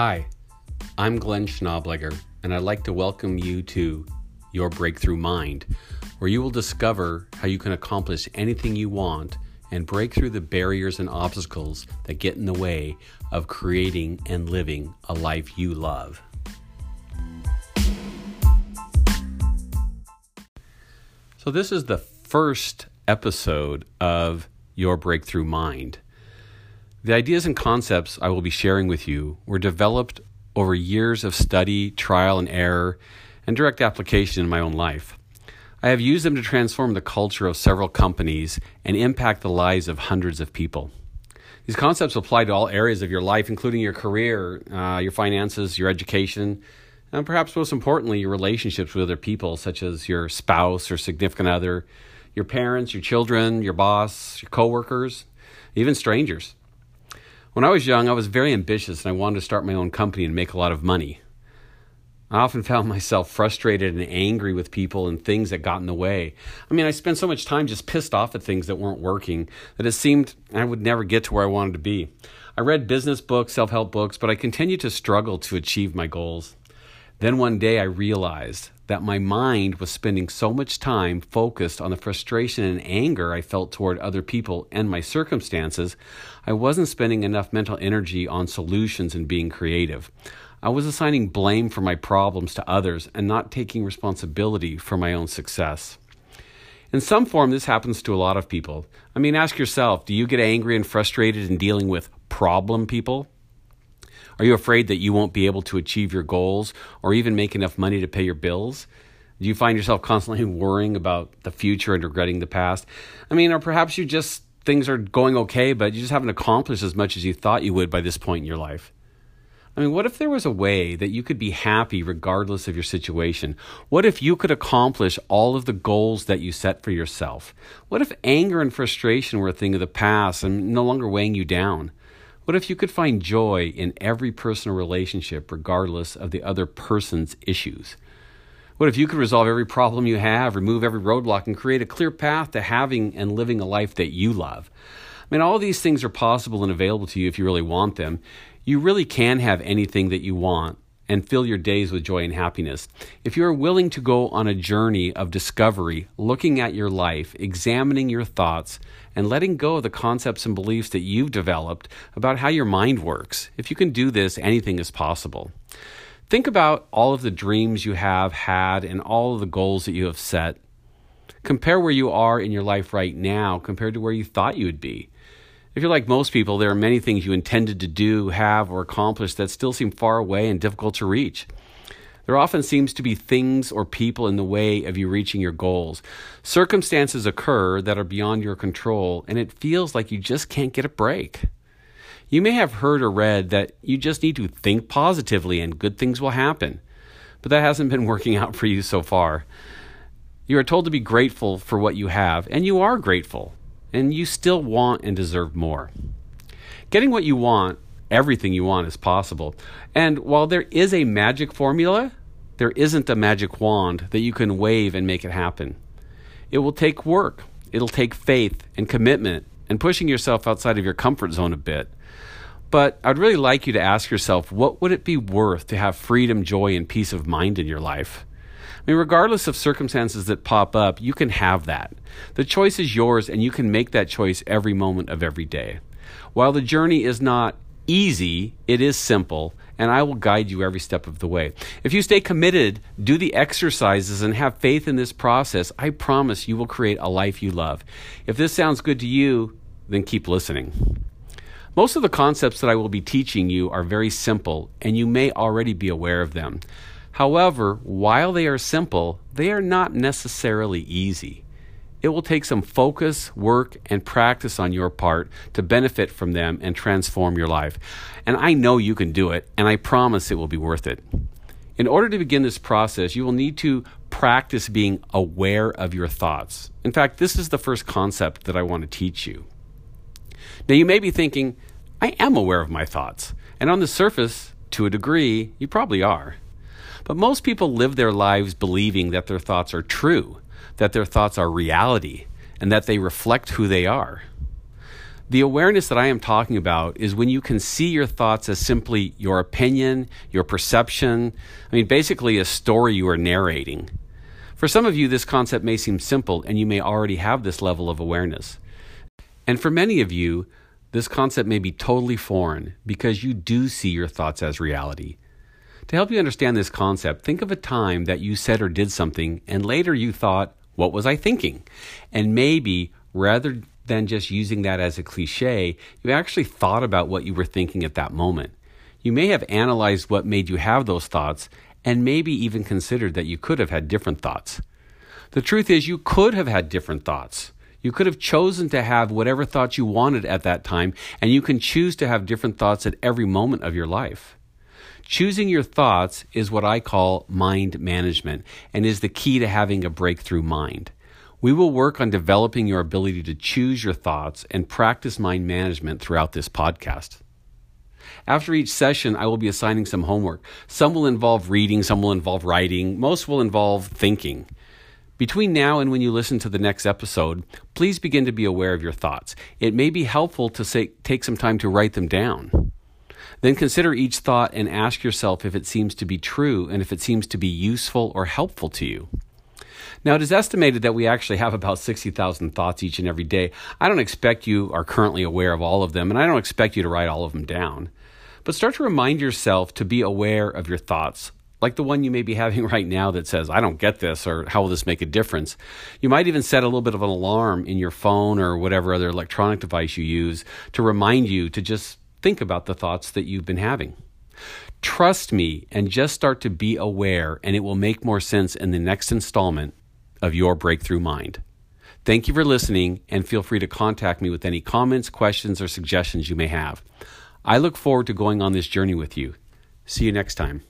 Hi, I'm Glenn Schnoblegger, and I'd like to welcome you to Your Breakthrough Mind, where you will discover how you can accomplish anything you want and break through the barriers and obstacles that get in the way of creating and living a life you love. So, this is the first episode of Your Breakthrough Mind. The ideas and concepts I will be sharing with you were developed over years of study, trial and error, and direct application in my own life. I have used them to transform the culture of several companies and impact the lives of hundreds of people. These concepts apply to all areas of your life, including your career, uh, your finances, your education, and perhaps most importantly, your relationships with other people, such as your spouse or significant other, your parents, your children, your boss, your coworkers, even strangers. When I was young, I was very ambitious and I wanted to start my own company and make a lot of money. I often found myself frustrated and angry with people and things that got in the way. I mean, I spent so much time just pissed off at things that weren't working that it seemed I would never get to where I wanted to be. I read business books, self help books, but I continued to struggle to achieve my goals. Then one day I realized that my mind was spending so much time focused on the frustration and anger I felt toward other people and my circumstances, I wasn't spending enough mental energy on solutions and being creative. I was assigning blame for my problems to others and not taking responsibility for my own success. In some form, this happens to a lot of people. I mean, ask yourself do you get angry and frustrated in dealing with problem people? Are you afraid that you won't be able to achieve your goals or even make enough money to pay your bills? Do you find yourself constantly worrying about the future and regretting the past? I mean, or perhaps you just things are going okay, but you just haven't accomplished as much as you thought you would by this point in your life. I mean, what if there was a way that you could be happy regardless of your situation? What if you could accomplish all of the goals that you set for yourself? What if anger and frustration were a thing of the past and no longer weighing you down? What if you could find joy in every personal relationship, regardless of the other person's issues? What if you could resolve every problem you have, remove every roadblock, and create a clear path to having and living a life that you love? I mean, all these things are possible and available to you if you really want them. You really can have anything that you want and fill your days with joy and happiness. If you are willing to go on a journey of discovery, looking at your life, examining your thoughts, and letting go of the concepts and beliefs that you've developed about how your mind works, if you can do this, anything is possible. Think about all of the dreams you have had and all of the goals that you have set. Compare where you are in your life right now compared to where you thought you would be. If you're like most people, there are many things you intended to do, have, or accomplish that still seem far away and difficult to reach. There often seems to be things or people in the way of you reaching your goals. Circumstances occur that are beyond your control, and it feels like you just can't get a break. You may have heard or read that you just need to think positively and good things will happen, but that hasn't been working out for you so far. You are told to be grateful for what you have, and you are grateful and you still want and deserve more. Getting what you want, everything you want, is possible. And while there is a magic formula, there isn't a magic wand that you can wave and make it happen. It will take work, it'll take faith and commitment and pushing yourself outside of your comfort zone a bit. But I'd really like you to ask yourself what would it be worth to have freedom, joy, and peace of mind in your life? Mean, regardless of circumstances that pop up, you can have that. The choice is yours, and you can make that choice every moment of every day. While the journey is not easy, it is simple, and I will guide you every step of the way. If you stay committed, do the exercises, and have faith in this process, I promise you will create a life you love. If this sounds good to you, then keep listening. Most of the concepts that I will be teaching you are very simple, and you may already be aware of them. However, while they are simple, they are not necessarily easy. It will take some focus, work, and practice on your part to benefit from them and transform your life. And I know you can do it, and I promise it will be worth it. In order to begin this process, you will need to practice being aware of your thoughts. In fact, this is the first concept that I want to teach you. Now, you may be thinking, I am aware of my thoughts. And on the surface, to a degree, you probably are. But most people live their lives believing that their thoughts are true, that their thoughts are reality, and that they reflect who they are. The awareness that I am talking about is when you can see your thoughts as simply your opinion, your perception, I mean, basically a story you are narrating. For some of you, this concept may seem simple and you may already have this level of awareness. And for many of you, this concept may be totally foreign because you do see your thoughts as reality. To help you understand this concept, think of a time that you said or did something and later you thought, What was I thinking? And maybe rather than just using that as a cliche, you actually thought about what you were thinking at that moment. You may have analyzed what made you have those thoughts and maybe even considered that you could have had different thoughts. The truth is, you could have had different thoughts. You could have chosen to have whatever thoughts you wanted at that time, and you can choose to have different thoughts at every moment of your life. Choosing your thoughts is what I call mind management and is the key to having a breakthrough mind. We will work on developing your ability to choose your thoughts and practice mind management throughout this podcast. After each session, I will be assigning some homework. Some will involve reading, some will involve writing, most will involve thinking. Between now and when you listen to the next episode, please begin to be aware of your thoughts. It may be helpful to say, take some time to write them down. Then consider each thought and ask yourself if it seems to be true and if it seems to be useful or helpful to you. Now, it is estimated that we actually have about 60,000 thoughts each and every day. I don't expect you are currently aware of all of them, and I don't expect you to write all of them down. But start to remind yourself to be aware of your thoughts, like the one you may be having right now that says, I don't get this, or how will this make a difference? You might even set a little bit of an alarm in your phone or whatever other electronic device you use to remind you to just think about the thoughts that you've been having. Trust me and just start to be aware, and it will make more sense in the next installment of your breakthrough mind. Thank you for listening, and feel free to contact me with any comments, questions, or suggestions you may have. I look forward to going on this journey with you. See you next time.